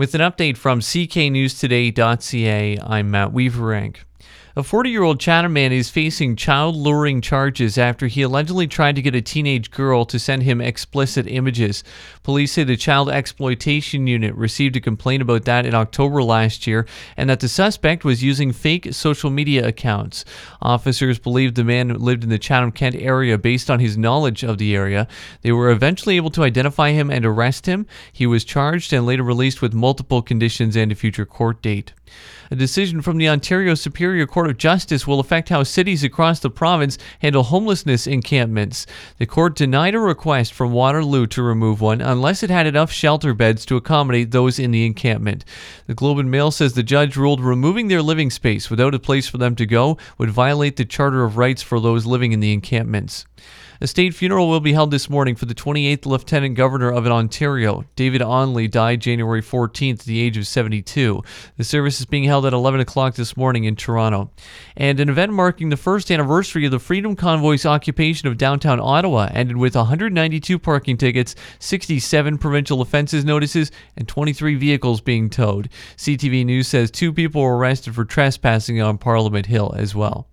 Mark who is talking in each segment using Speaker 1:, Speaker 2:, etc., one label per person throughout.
Speaker 1: With an update from cknewstoday.ca, I'm Matt Weaverank. A 40 year old Chatham man is facing child luring charges after he allegedly tried to get a teenage girl to send him explicit images. Police say the Child Exploitation Unit received a complaint about that in October last year and that the suspect was using fake social media accounts. Officers believed the man lived in the Chatham Kent area based on his knowledge of the area. They were eventually able to identify him and arrest him. He was charged and later released with multiple conditions and a future court date. A decision from the Ontario Superior Court of Justice will affect how cities across the province handle homelessness encampments. The court denied a request from Waterloo to remove one unless it had enough shelter beds to accommodate those in the encampment. The Globe and Mail says the judge ruled removing their living space without a place for them to go would violate the Charter of Rights for those living in the encampments. A state funeral will be held this morning for the 28th Lieutenant Governor of Ontario. David Onley died January 14th at the age of 72. The service is being held at 11 o'clock this morning in Toronto. And an event marking the first anniversary of the Freedom Convoy's occupation of downtown Ottawa ended with 192 parking tickets, 67 provincial offenses notices, and 23 vehicles being towed. CTV News says two people were arrested for trespassing on Parliament Hill as well.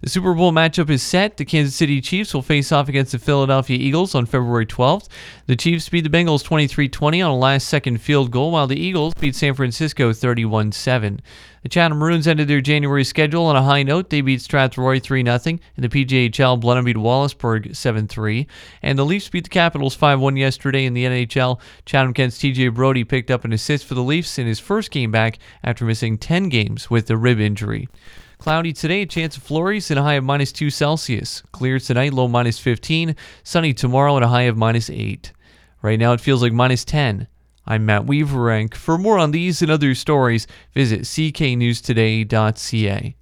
Speaker 1: The Super Bowl matchup is set. The Kansas City Chiefs will face off against the Philadelphia Eagles on February 12th. The Chiefs beat the Bengals 23 20 on a last second field goal, while the Eagles beat San Francisco 31 7. The Chatham Maroons ended their January schedule on a high note. They beat Strathroy 3 0. In the PJHL, Blenheim beat Wallaceburg 7 3. And the Leafs beat the Capitals 5 1 yesterday in the NHL. Chatham Kent's TJ Brodie picked up an assist for the Leafs in his first game back after missing 10 games with a rib injury. Cloudy today, chance of flurries and a high of minus 2 Celsius. Clear tonight, low minus 15. Sunny tomorrow and a high of minus 8. Right now it feels like minus 10. I'm Matt Weaverank. For more on these and other stories, visit cknewstoday.ca.